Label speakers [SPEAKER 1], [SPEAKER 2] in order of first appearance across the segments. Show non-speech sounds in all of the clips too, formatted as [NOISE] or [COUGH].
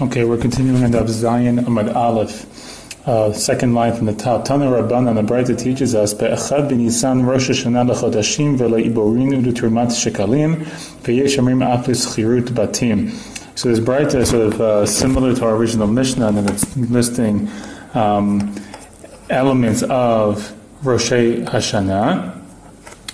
[SPEAKER 1] Okay, we're continuing on Daf Zayin Amad Aleph. Uh, second line from the top. Tana Rabban the Brayta teaches us Be'echad b'Nisan Rosh Hashanah lechodashim ve'leiborin u'duturmat shekalim ve'yesh amrim aplis chirut batim. So this Brayta is sort of uh, similar to our original Mishnah, and it's listing um, elements of Rosh Hashanah,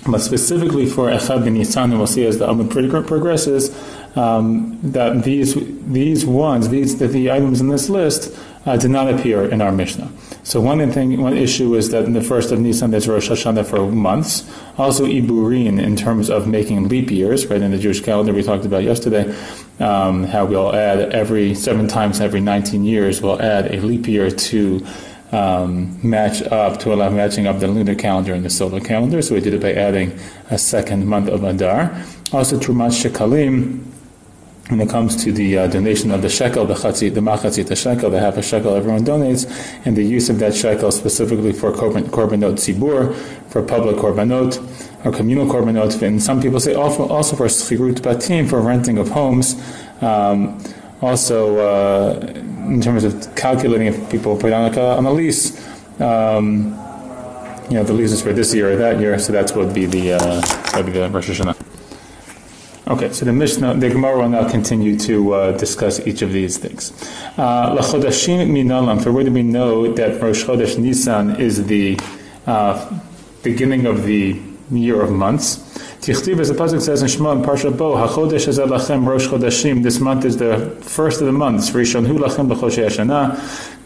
[SPEAKER 1] but specifically for Echad b'Nisan, and we'll see as the Amud progresses, um, that these these ones, these the, the items in this list, uh, did not appear in our Mishnah. So one thing, one issue is that in the first of Nisan there's Rosh Hashanah for months. Also Iburin in terms of making leap years, right? In the Jewish calendar we talked about yesterday, um, how we'll add every seven times every 19 years we'll add a leap year to um, match up to allow matching up the lunar calendar and the solar calendar. So we did it by adding a second month of Adar. Also Trumat Shekalim when it comes to the uh, donation of the shekel, the chatzit, the machatzit, the shekel, the half a shekel everyone donates, and the use of that shekel specifically for korban, korbanot tzibur, for public korbanot, or communal korbanot, and some people say also, also for schirut batim, for renting of homes. Um, also, uh, in terms of calculating if people put on, a, on a lease, um, you know, the lease is for this year or that year, so that's what would be the, uh, that would be the Rosh Hashanah. Okay, so the Mishnah, the Gemara will now continue to uh, discuss each of these things. Uh, Lachodashim minalam, for where do we know that Rosh Chodesh Nisan is the uh, beginning of the year of months? Tichtiv, as the pasuk says in Shema and Parsha Bo, HaChodesh Lachem Rosh Chodashim. This month is the first of the months. Rishon Hu Lachem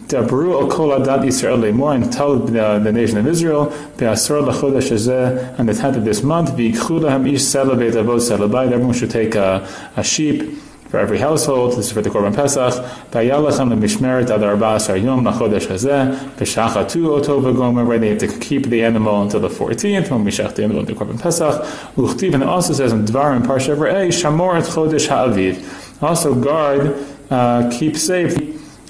[SPEAKER 1] Dabru al adat Yisrael lemor and tell the, the nation of Israel be'asor lachodesh hazeh on the tenth of this month v'ikchu lahem ish sela avot selabayit. Everyone should take a, a sheep for every household. This is for the Korban Pesach. V'ayalachem lemishmeret ad arba'as yom lachodesh hazeh v'shachatu oto v'gomer. Right, they have to keep the animal until the fourteenth when we shach the animal in the Korban Pesach. Uchtiv and it also says in Dvar and Parsha Re'eh shamor et chodesh ha'aviv. Also guard, uh, keep safe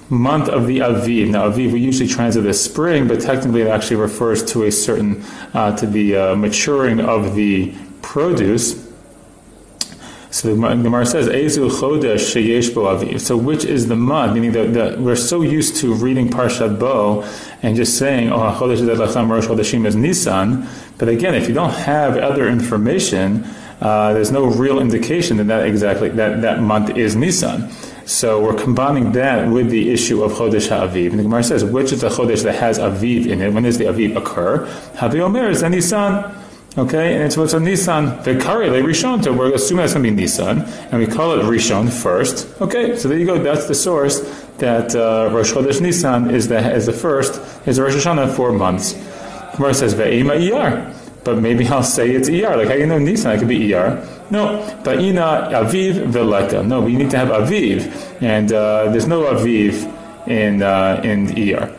[SPEAKER 1] month of the Aviv. Now, Aviv we usually translate as spring, but technically it actually refers to a certain uh, to the uh, maturing of the produce. So the Gemara says, "Ezu chodesh sheyesh bo aviv." So which is the month? Meaning that, that, we're so used to reading Parshat Bo and just saying, "Oh, chodesh lachem rosh chodeshim is Nisan." But again, if you don't have other information, uh, there's no real indication that that exactly that that month is Nisan. So we're combining that with the issue of Chodesh HaAviv. And the Gemara says, which is the Chodesh that has Aviv in it? When does the Aviv occur? Havi Omer is Nisan. Okay, and it's what's on Nisan. Vekari le Rishon. We're assuming that's going to be Nisan, and we call it Rishon first. Okay, so there you go. That's the source that uh, Rosh Chodesh Nisan is the is the first is Rosh Hashanah for months. Gemara says Ve'ema Iyar, but maybe I'll say it's Iyar. Like how you know Nisan? It could be Iyar. No, Ba'ina Aviv Veleka. No, we need to have Aviv, and uh, there's no Aviv in uh, in ER.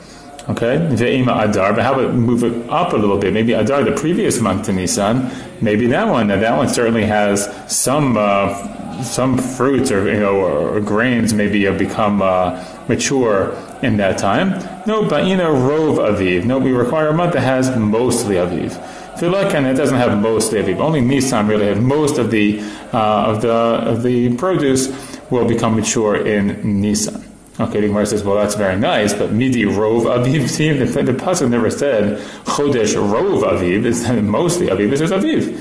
[SPEAKER 1] Okay, Ve'ima Adar. But how about move it up a little bit? Maybe Adar, the previous month to Nisan. Maybe that one. Now that one certainly has some uh, some fruits or you know or, or grains maybe have become uh, mature in that time. No, Ba'ina Rov Aviv. No, we require a month that has mostly Aviv. Filakan it doesn't have most of it. Only Nisan really has most of the uh, of the of the produce will become mature in Nisan. Okay, the Gemara says, well, that's very nice, but midi rov aviv. [LAUGHS] See, the, the pasuk never said chodesh rov aviv. [LAUGHS] It's mostly aviv. It says aviv.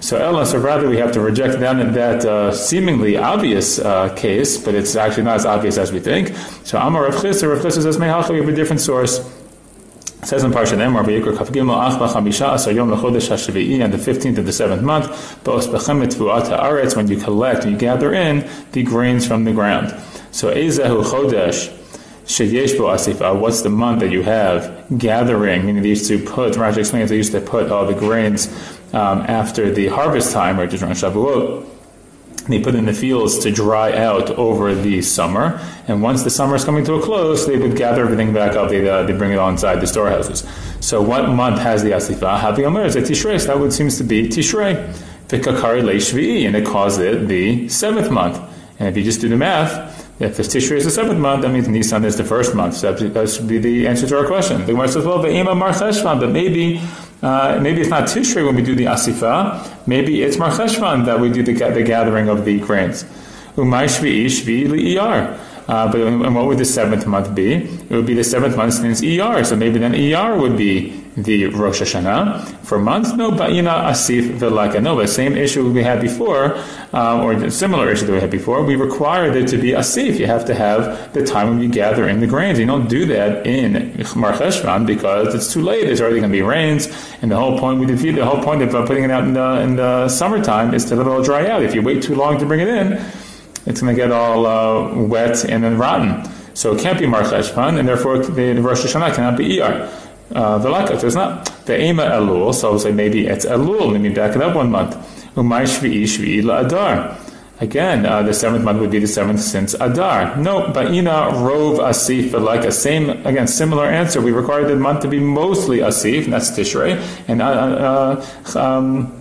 [SPEAKER 1] So Ella, so rather we have to reject that that uh, seemingly obvious uh, case, but it's actually not as obvious as we think. So Amar Rav Chisda, Rav Chisda says, we have a different source. Says in Parsha Emor, V'yikra Kaf Gimel Achba Chamisha Asar Yom Lechodesh HaShavi'i on the 15th of the seventh month, Ba'os Bechem Etvuat Ha'aretz, when you collect, you gather in the grains from the ground. So Ezehu Chodesh Sheyesh Bo what's the month that you have gathering, meaning they used to put, Rashi explains they used to put all the grains um, after the harvest time, right, just around Shavuot, they put in the fields to dry out over the summer. And once the summer is coming to a close, they would gather everything back up. They, uh, they bring it on inside the storehouses. So what month has the Asifa? Havi Omer is Tishrei. So that would seems to be Tishrei. Vikakari Le Shvi'i, and it calls it the seventh month. And if you just do the math, if Tishrei is the seventh month, that means Nisan is the first month. So that should be the answer to our question. The Gemara says, well, but maybe uh, maybe it's not Tishrei when we do the Asifa. Maybe it's Mar Cheshvan that we do the, the gathering of the grains. Umay Shvi'i Shvi'i. Uh, but and what would the seventh month be? It would be the seventh month since ER. So maybe then ER would be the Rosh Hashanah. For months, no, know, Asif Velaka. No, same issue we had before, um, or similar issue that we had before. We require there to be Asif. You have to have the time when you gather in the grains. You don't do that in Mar Cheshvan because it's too late. There's already going to be rains, and the whole point we defeat the whole point of uh, putting it out in the, in the summertime is to let it all dry out. If you wait too long to bring it in, it's going to get all uh, wet and then rotten. So it can't be Mar Cheshvan, and therefore the Rosh Hashanah cannot be Iyar. Uh, Velaka, it's not. The Ema Elul, so I'll say maybe it's Elul. Let me back it up one month. Umay Shvi'i Shvi'i Adar. Again, uh, the seventh month would be the seventh since Adar. No, Ba'ina Rov Asif Velaka. Same, again, similar answer. We require the month to be mostly Asif, and that's Tishrei. And uh, uh, um,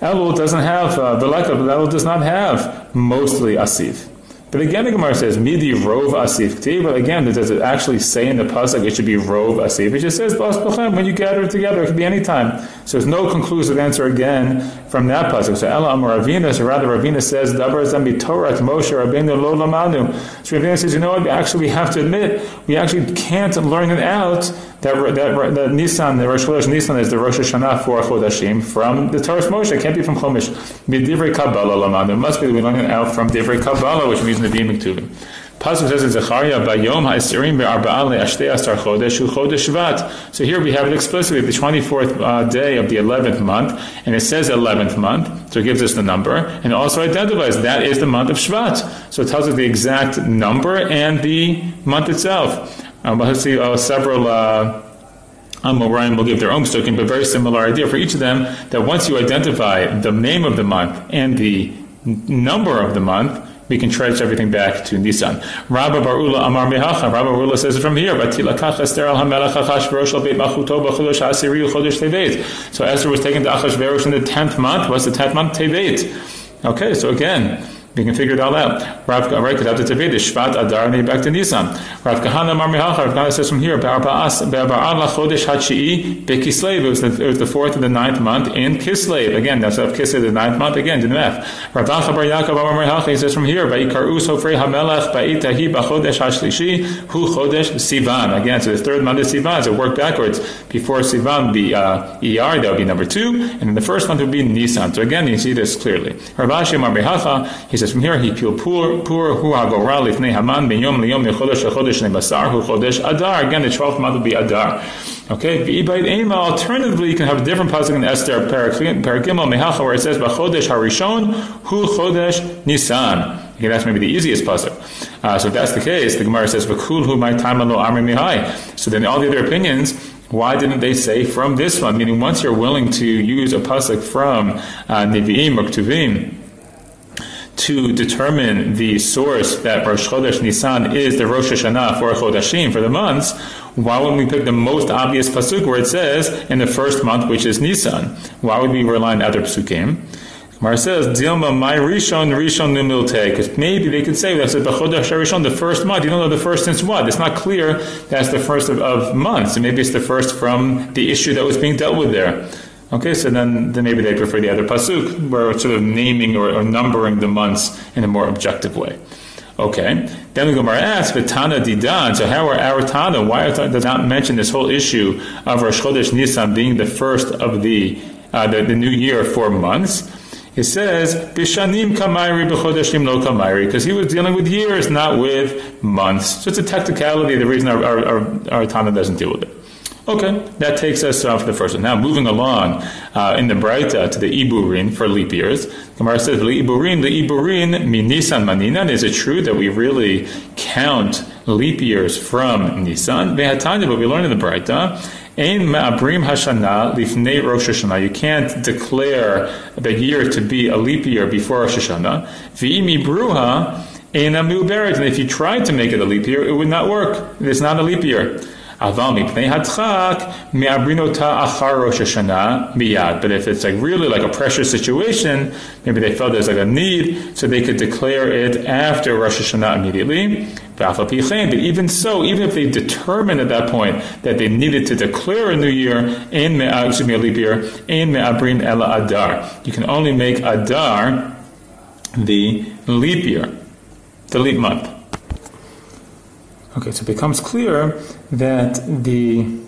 [SPEAKER 1] Elul doesn't have, uh, Velaka, Elul does not have mostly Asif. But again, the Gemara says midi rov asif But again, does it actually say in the pasuk it should be rov asif? It just says when you gather together. It could be any time. So there's no conclusive answer again from that pasuk. So Ella Amar Ravina. So rather, Ravina says Dabar Zambi Torah Moshe Rabbeinu Lo Lamanu. So Ravina says, you know what? Actually, we have to admit we actually can't learn it out that that, that Nisan, the Rosh Chodesh Nissan is the Rosh Hashanah for Chodashim from the Torah Moshe. It can't be from Chumash. B'divrei Kabbalah lamanu. It must be we learn it out from Divrei Kabbalah, which means Nevi'im Ktuvim. Pasuk says in Zechariah, "Bayom ha'esirim be'arba'al le'ashtei asar chodesh chodesh Shvat." So here we have it explicitly, the 24th uh, day of the 11th month, and it says 11th month, so it gives us the number, and also identifies that is the month of Shvat. So it tells us the exact number and the month itself. Um, we'll see uh, several. Uh, um, Ryan will give their own stoking, but very similar idea for each of them. That once you identify the name of the month and the number of the month, we can trace everything back to Nisan. Rabba bar Ulla Amar Mehacha. Rabba bar Ulla says it from here. So Esther was taken to Achashverosh in the tenth month. What's the tenth month? Tevet. Okay, so again, we can figure it all out. Rav right, because after Shvat Adar and back to Nisan. Rav Kahana Mar Mehacha. Rav Kahana says from here, LaChodesh Hachi'i Be'Kislev. It was the the fourth and the ninth month in Kislev. Again, that's of Kislev the ninth month. Again, do the math. Rav Acha Bar Yaakov Amar Mehacha. He says from here, Ba'ikar Us Hofrei Hamelech Ba'itahi Ba'Chodesh Hashlishi Hu Chodesh Sivan. Again, so the third month is Sivan. So work backwards. Before Sivan be uh, ER, that would be number two, and then the first month would be Nisan. So again, you see this clearly. Rav Ashi Amar Mehacha. He says from here, he peel pur pur hu agora lifnei haman ben yom liyom lechodesh lechodesh nebasar hu chodesh adar. Again, the twelfth month will be adar. Okay, v'ibayit ema. Alternatively, you can have a different pasuk in Esther Paragimel Mehacha where it says b'chodesh harishon hu chodesh nisan. Okay, that's maybe the easiest pasuk. Uh, so if that's the case, the Gemara says v'kul hu my time lo amri mihai. So then all the other opinions. Why didn't they say from this one? Meaning, once you're willing to use a pasuk from uh, Nevi'im or to determine the source that Rosh Chodesh Nisan is the Rosh Hashanah for Chodashim, for the months, why wouldn't we pick the most obvious pasuk where it says in the first month, which is Nisan? Why would we rely on other pasukim? Mar says, Dilma, my Rishon, Rishon Numilte, because maybe they could say the Chodesh Rishon, the first month. You don't know the first since what? It's not clear that's the first of, of months. And maybe it's the first from the issue that was being dealt with there. Okay, so then, then maybe they prefer the other pasuk, where it's sort of naming or, or numbering the months in a more objective way. Okay, then the Gemara asks, "V'tana didan." So how are our Tana? Why does not mention this whole issue of Rosh Chodesh Nisan being the first of the uh, the, the, new year for months? It says, "Bishanim kamairi b'chodeshim lo kamairi," because he was dealing with years, not with months. So it's a technicality. The reason our, our, our, our Tana doesn't deal with it. Okay, that takes us off the first one. Now, moving along uh, in the Braita to the Iburin for leap years. Gemara says, the Iburin, the Iburin, Nisan maninan. Is it true that we really count leap years from Nisan? Vehatanya, but we learn in the Braita, Ein ma'abrim hashana lifnei Rosh Hashanah. You can't declare the year to be a leap year before Rosh Hashanah. V'imi bruha ein And if you tried to make it a leap year, it would not work. It's not a leap year. Aval mipnei me'abrinota achar Rosh Hashanah miyad. But if it's like really like a pressure situation, maybe they felt there's like a need, so they could declare it after Rosh Hashanah immediately. But even so, even if they determined at that point that they needed to declare a new year in excuse me, a leap year in me'abrin ela adar, you can only make adar the leap year, the leap month. Okay, so it becomes clear that the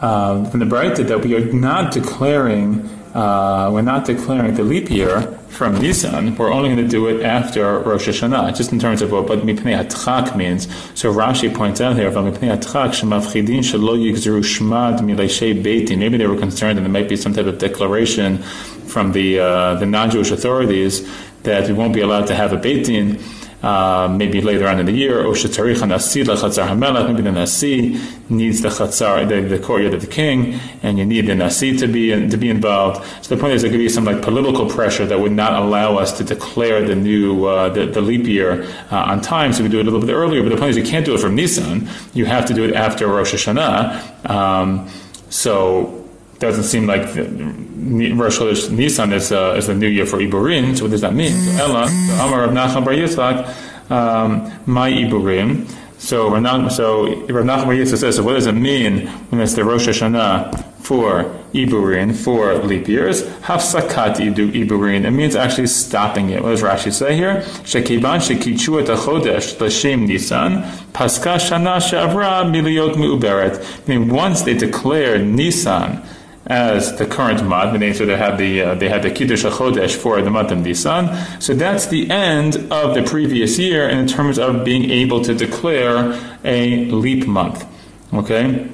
[SPEAKER 1] uh, from the Braita that we are not declaring uh, we're not declaring the leap year from Nisan. We're only going to do it after Rosh Hashanah, just in terms of what, what Mipnei Atchak means. So Rashi points out here, Mipnei Atchak, Shemavchidin Shelo Yigzru Shmad Mileshei Beiti. Maybe they were concerned that there might be some type of declaration from the uh, the non-Jewish authorities that we won't be allowed to have a Beit Din uh, maybe later on in the year, or shetzarich nasi hamelach, maybe the nasi needs the chatzar, the, the, courtyard of the king, and you need the nasi to be to be involved. So the point is, there could be some like political pressure that would not allow us to declare the new uh, the, the, leap year uh, on time, so we do it a little bit earlier. But the point is, you can't do it from Nisan; you have to do it after Rosh Hashanah. Um, so doesn't seem like Rosh Chodesh Nisan is, uh, is the new year for Iburim. So what does that mean? So Ella, Amar Rav Nachman Bar Yitzchak, um, my Iburim. So Rav so Rav Nachman Bar Yitzchak says, so what does it mean when it's the Rosh Hashanah for Iburin, for leap years? Hafsakat Iburin. It means actually stopping it. What does Rashi say here? Shekiban shekichu et chodesh l'shem Nisan, paska shana she'avra miliot me'uberet. Meaning once they declared Nisan, as the current month. So they had the uh, they had the Kiddush HaChodesh for the month of Nisan. So that's the end of the previous year in terms of being able to declare a leap month. Okay,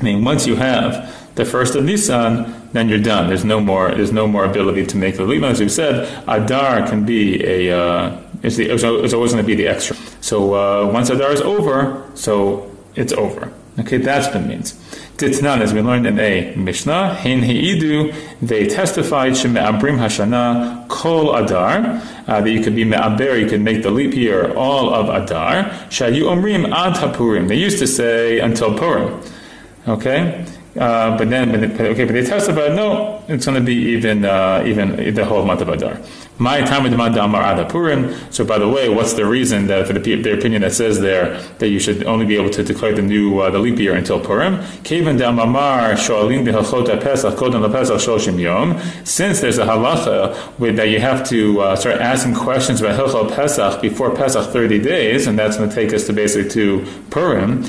[SPEAKER 1] I mean once you have the first of Nisan, then you're done. There's no more. There's no more ability to make the leap. month. As we said, Adar can be a. Uh, it's, the, always going to be the extra. So uh, once Adar is over, so it's over. Okay, that's what it means. Titnan, as we learned in a Mishnah, Hein Heidu, they testified Sheme'abrim Hashana Kol Adar, uh, that you could be Me'aber, you could make the leap year all of Adar. Shayu Omrim Ad HaPurim. They used to say until Purim. Okay? Uh, but then, but okay, but they testified, no, it's going to be even, uh, even the whole month of Adar. My time with Purim. So, by the way, what's the reason that for the, their opinion that says there that you should only be able to declare the new uh, the leap year until Purim? Since there's a halacha with, that you have to uh, start asking questions about Hilchot Pesach before Pesach 30 days, and that's going to take us to basically to Purim.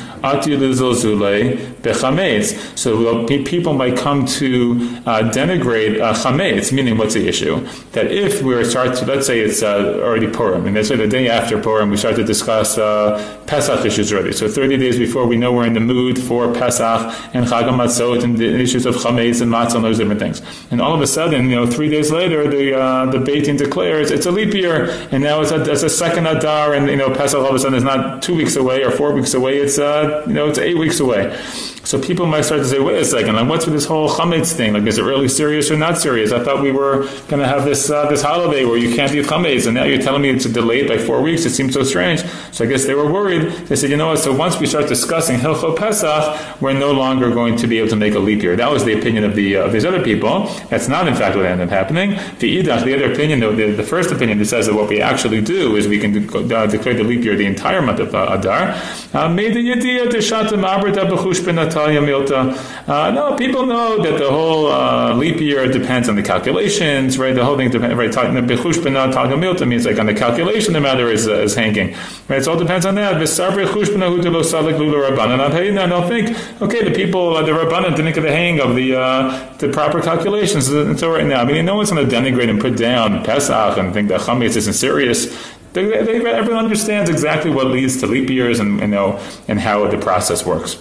[SPEAKER 1] So people might come to uh, denigrate uh, chametz, meaning what's the issue? That if we were start to, let's say it's uh, already Purim, and let's say the day after Purim, we start to discuss uh, Pesach issues already. So 30 days before, we know we're in the mood for Pesach and Chag Matzot and the issues of chametz and matzah and those different things. And all of a sudden, you know, three days later, the uh, the Beit Din declares it's a leap year, and now it's a, it's a second Adar, and you know, Pesach all of a sudden is not two weeks away or four weeks away. It's uh, you know, it's eight weeks away. So people might start to say, wait a second, like what's with this whole chametz thing? Like, is it really serious or not serious? I thought we were going to have this uh, this holiday where you can't eat chametz, and now you're telling me it's delayed by four weeks. It seems so strange. So I guess they were worried. They said, you know what? So once we start discussing Hilchot Pesach, we're no longer going to be able to make a leap year. That was the opinion of the uh, of these other people. That's not, in fact, what ended up happening. The the other opinion, the, the first opinion that says that what we actually do is we can de- uh, declare the leap year the entire month of uh, Adar. Uh, Milta. Uh, no, people know that the whole uh, leap year depends on the calculations, right? The whole thing depends, right? Bechush Talia Milta means like on the calculation the matter is, uh, is hanging, right? It all depends on that. And I don't think, okay, the people, uh, the Rabbanan didn't get the hang of the uh, the proper calculations until right now. I mean, no one's going to denigrate and put down Pesach and think that Chametz isn't serious. They, they, everyone understands exactly what leads to leap years and you know and how the process works.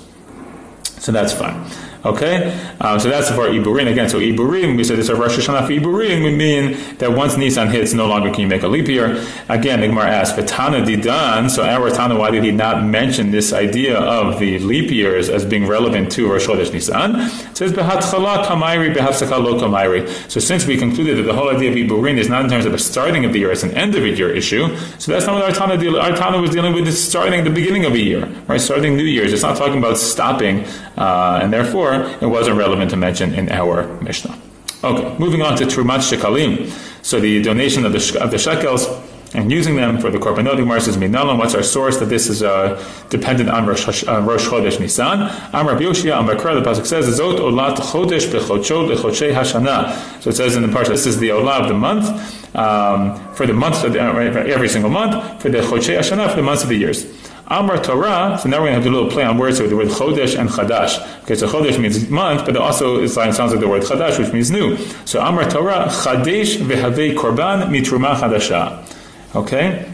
[SPEAKER 1] So that's fine. Okay, um, so that's for Iburin again. So Iburim, we said this of Rosh Hashanah for Iburim, we mean that once Nisan hits, no longer can you make a leap year. Again, the Gemara asks, "Patana didan." So our Tana, why did he not mention this idea of the leap years as being relevant to Rosh Chodesh Nisan? It says behatchala kamairi. So since we concluded that the whole idea of Iburin is not in terms of the starting of the year, it's an end of the year issue. So that's not what our Tana deal. Our was dealing with the starting the beginning of a year, right? Starting New Year's. It's not talking about stopping, uh, and therefore it wasn't relevant to mention in our Mishnah. Okay, moving on to Trumat Shekalim. So the donation of the, of the shekels. and using them for the korbanot. Gemara says, "Minalam." What's our source that this is uh, dependent on Rosh, uh, Rosh Chodesh Nisan? Amar Yoshia Ambakra. The pasuk says, "Zot olat chodesh bechodshot lechodshei hashana." So it says in the parsha, this is the olah of the month um, for the months of the, uh, every single month for the chodshei hashana for the months of the years. Amar Torah, so now we're going to have do a little play on words with the word Chodesh and Chadash. Okay, so Chodesh means month, but also it sounds like the word Chadash, which means new. So Amar Torah, Chadesh v'havei korban mitruma chadasha. Okay?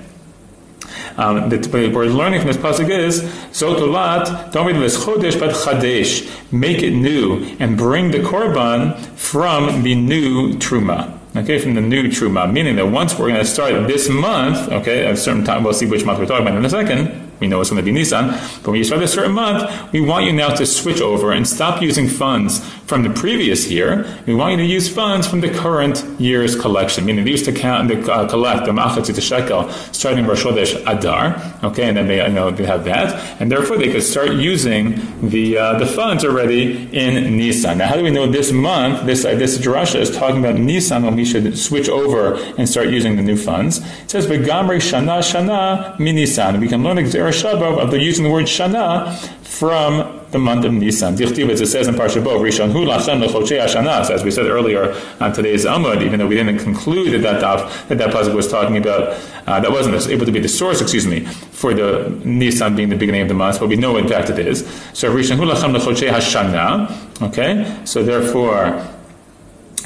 [SPEAKER 1] Um, the, what we're learning from this pasuk is zotolat. Don't read this chodesh, but chadesh. Make it new and bring the korban from the new truma. Okay, from the new truma, meaning that once we're going to start this month, okay, at a certain time, we'll see which month we're talking about in a second we know it's going to be Nissan, but when you start a certain month, we want you now to switch over and stop using funds from the previous year. We want you to use funds from the current year's collection, meaning they used to count, the, uh, collect the Machatzit Shekel starting Rosh Chodesh Adar, okay, and then they, you know, they have that, and therefore they could start using the uh, the funds already in Nissan. Now, how do we know this month, this uh, this drasha is talking about Nissan when we should switch over and start using the new funds? It says, "V'gamri shana shana mi Nissan." We can learn Shabbat of the using the word Shana from the month of Nisan. As it says in Parsha Bo, Rishon Hu Lachem Lechochei Hashana. As we said earlier on today's Amud, even though we didn't conclude that that that that pasuk was talking about, uh, that wasn't able to be the source, excuse me, for the Nisan being the beginning of the month, but we know in fact it is. So Rishon Hu Lachem Lechochei Hashana. Okay, so therefore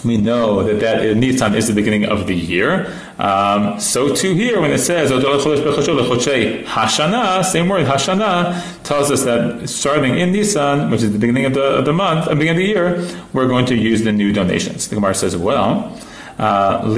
[SPEAKER 1] we know that that Nisan is the beginning of the year. Um, so too here, when it says Hashana, same word Hashana tells us that starting in Nisan, which is the beginning of the, of the month, the beginning of the year, we're going to use the new donations. The Gemara says, well. Uh, but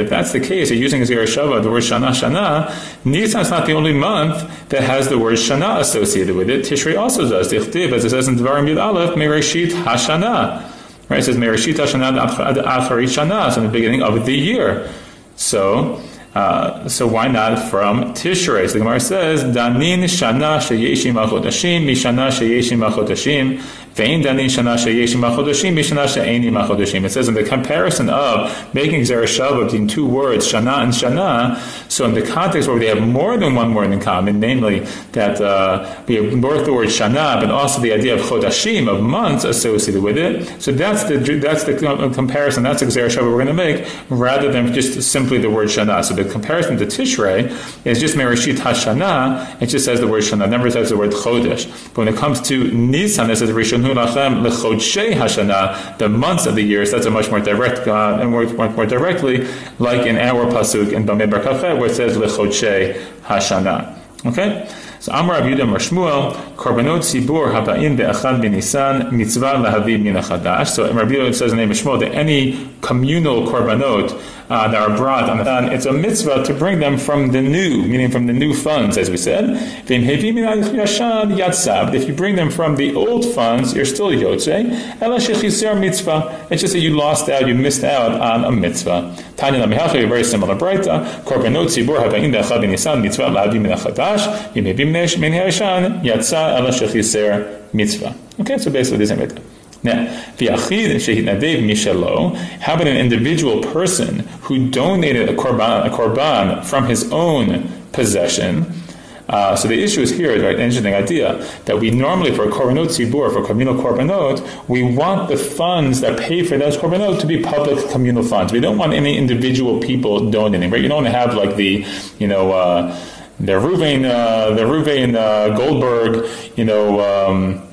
[SPEAKER 1] if that's the case, you're using the word Shana Shana, Nisan is not the only month that has the word Shana associated with it. Tishrei also does. As it says in Devarim Yud Aleph, Mereshit Hashana. Right? It says Mereshit Shana Shana, in the beginning of the year. So, uh, so why not from Tishrei? So the Gemara says, Danin Shana Sheyeshim Achodashim, Mishana Sheyeshim Achodashim, it says in the comparison of making Zereshava between two words, Shana and Shana, so in the context where they have more than one word in common, namely that uh, we have both the word Shana, but also the idea of Chodashim, of months associated with it, so that's the that's the comparison, that's the Zereshava we're going to make, rather than just simply the word Shana. So the comparison to Tishrei is just Mereshit HaShana, it just says the word Shana, never says the word Chodesh. But when it comes to Nisan, it says Rishon the months of the years. That's a much more direct uh, and more, much more directly, like in our pasuk in Bamidbar Kafeh, where it says lechodshei hashana. Okay. So Amar Rav Yudah Shmuel, Korbanot Sibur Habaim Be'achad B'Nisan Mitzvah Lahavi Min. So Rav Yudah says in the name of Shmuel that any communal korbanot uh, that are brought on the sun, it's a mitzvah to bring them from the new, meaning from the new funds, as we said. If you bring them from the old funds, you're still yotze. mitzvah. It's just that you lost out, you missed out on a mitzvah. Tanya Lamihacha, very similar Braita. Korbanot tzibur habayin de'achad b'nisan mitzvah la'avi min ha'chadash. Yimei min ha'yashan yatsa ela shechiser mitzvah. Okay, so basically the same idea. Now. How about an individual person who donated a korban, a korban from his own possession? Uh, so the issue is here is right, an interesting idea that we normally for a korbanot tzibur, for communal korbanot, we want the funds that pay for those korbanot to be public communal funds. We don't want any individual people donating. Right? You don't want to have like the, you know. Uh, the Ruvain, uh, the Ruvain uh, Goldberg, you know, um,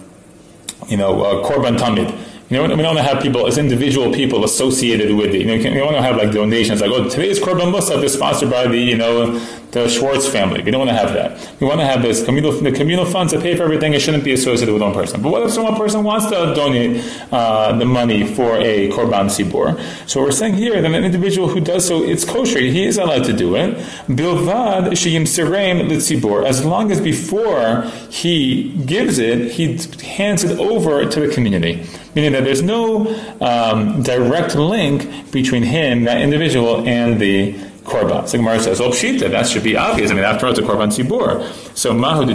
[SPEAKER 1] you know, uh, Korban Tamid. You know, we don't have people as individual people associated with it. You know, we don't have like donations like, oh, today's Korban Musaf is sponsored by the, you know, the Schwartz family. We don't want to have that. We want to have this communal, the communal funds that pay for everything. It shouldn't be associated with one person. But what if one person wants to donate uh, the money for a korban sibor? So we're saying here that an individual who does so, it's kosher. He is allowed to do it. Bilvad sheyim sirem litzibor. As long as before he gives it, he hands it over to the community. Meaning that there's no um, direct link between him, that individual, and the korban. So Gemara says, "Oh, pshita, that should be obvious. I mean, after all, it's a korban tzibur. So mahu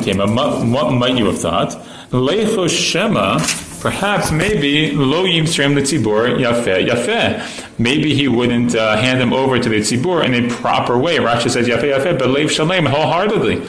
[SPEAKER 1] What might you have thought? Lecho shema perhaps maybe lo yimstream the tzibur yafeh yafeh. Maybe he wouldn't uh, hand them over to the tzibur in a proper way. Rashi says yafeh yafeh, but leiv shalem wholeheartedly.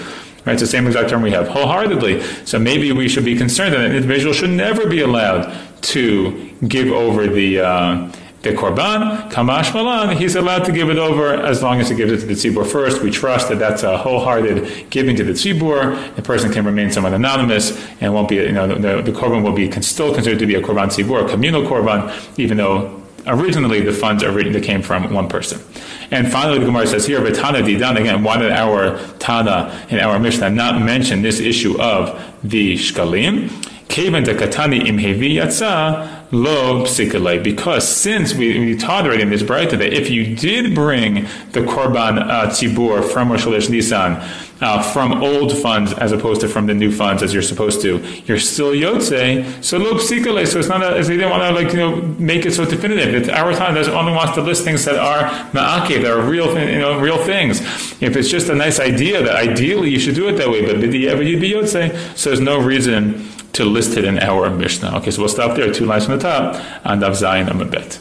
[SPEAKER 1] Right, it's the same exact term we have, wholeheartedly. So maybe we should be concerned that an individual should never be allowed to give over the uh, the korban, kamash malan, he's allowed to give it over as long as he gives it to the tzibur first. We trust that that's a wholehearted giving to the tzibur. The person can remain somewhat anonymous and won't be, you know, the, the korban will be still considered to be a korban tzibur, a communal korban, even though originally the funds originally came from one person. And finally, the Gemara says here, "V'tana didan." Again, why did our Tana in our Mishnah not mention this issue of the shkalim? Kevan katani im hevi yatsa lo psikalei. Because since we, we taught already in this bright that if you did bring the korban uh, from Rosh Chodesh Nisan uh, from old funds as opposed to from the new funds as you're supposed to, you're still yotze. So lo psikalei. So it's not a, they didn't want to like you know make it so definitive. It's our time that only wants to list things that are ma'akev, that are real you know real things. If it's just a nice idea that ideally you should do it that way, but b'di'ever you'd be yotze, so there's no reason to list it in our Mishnah. Okay, so we'll stop there, two lines from the top, and Av Zayin Amabet.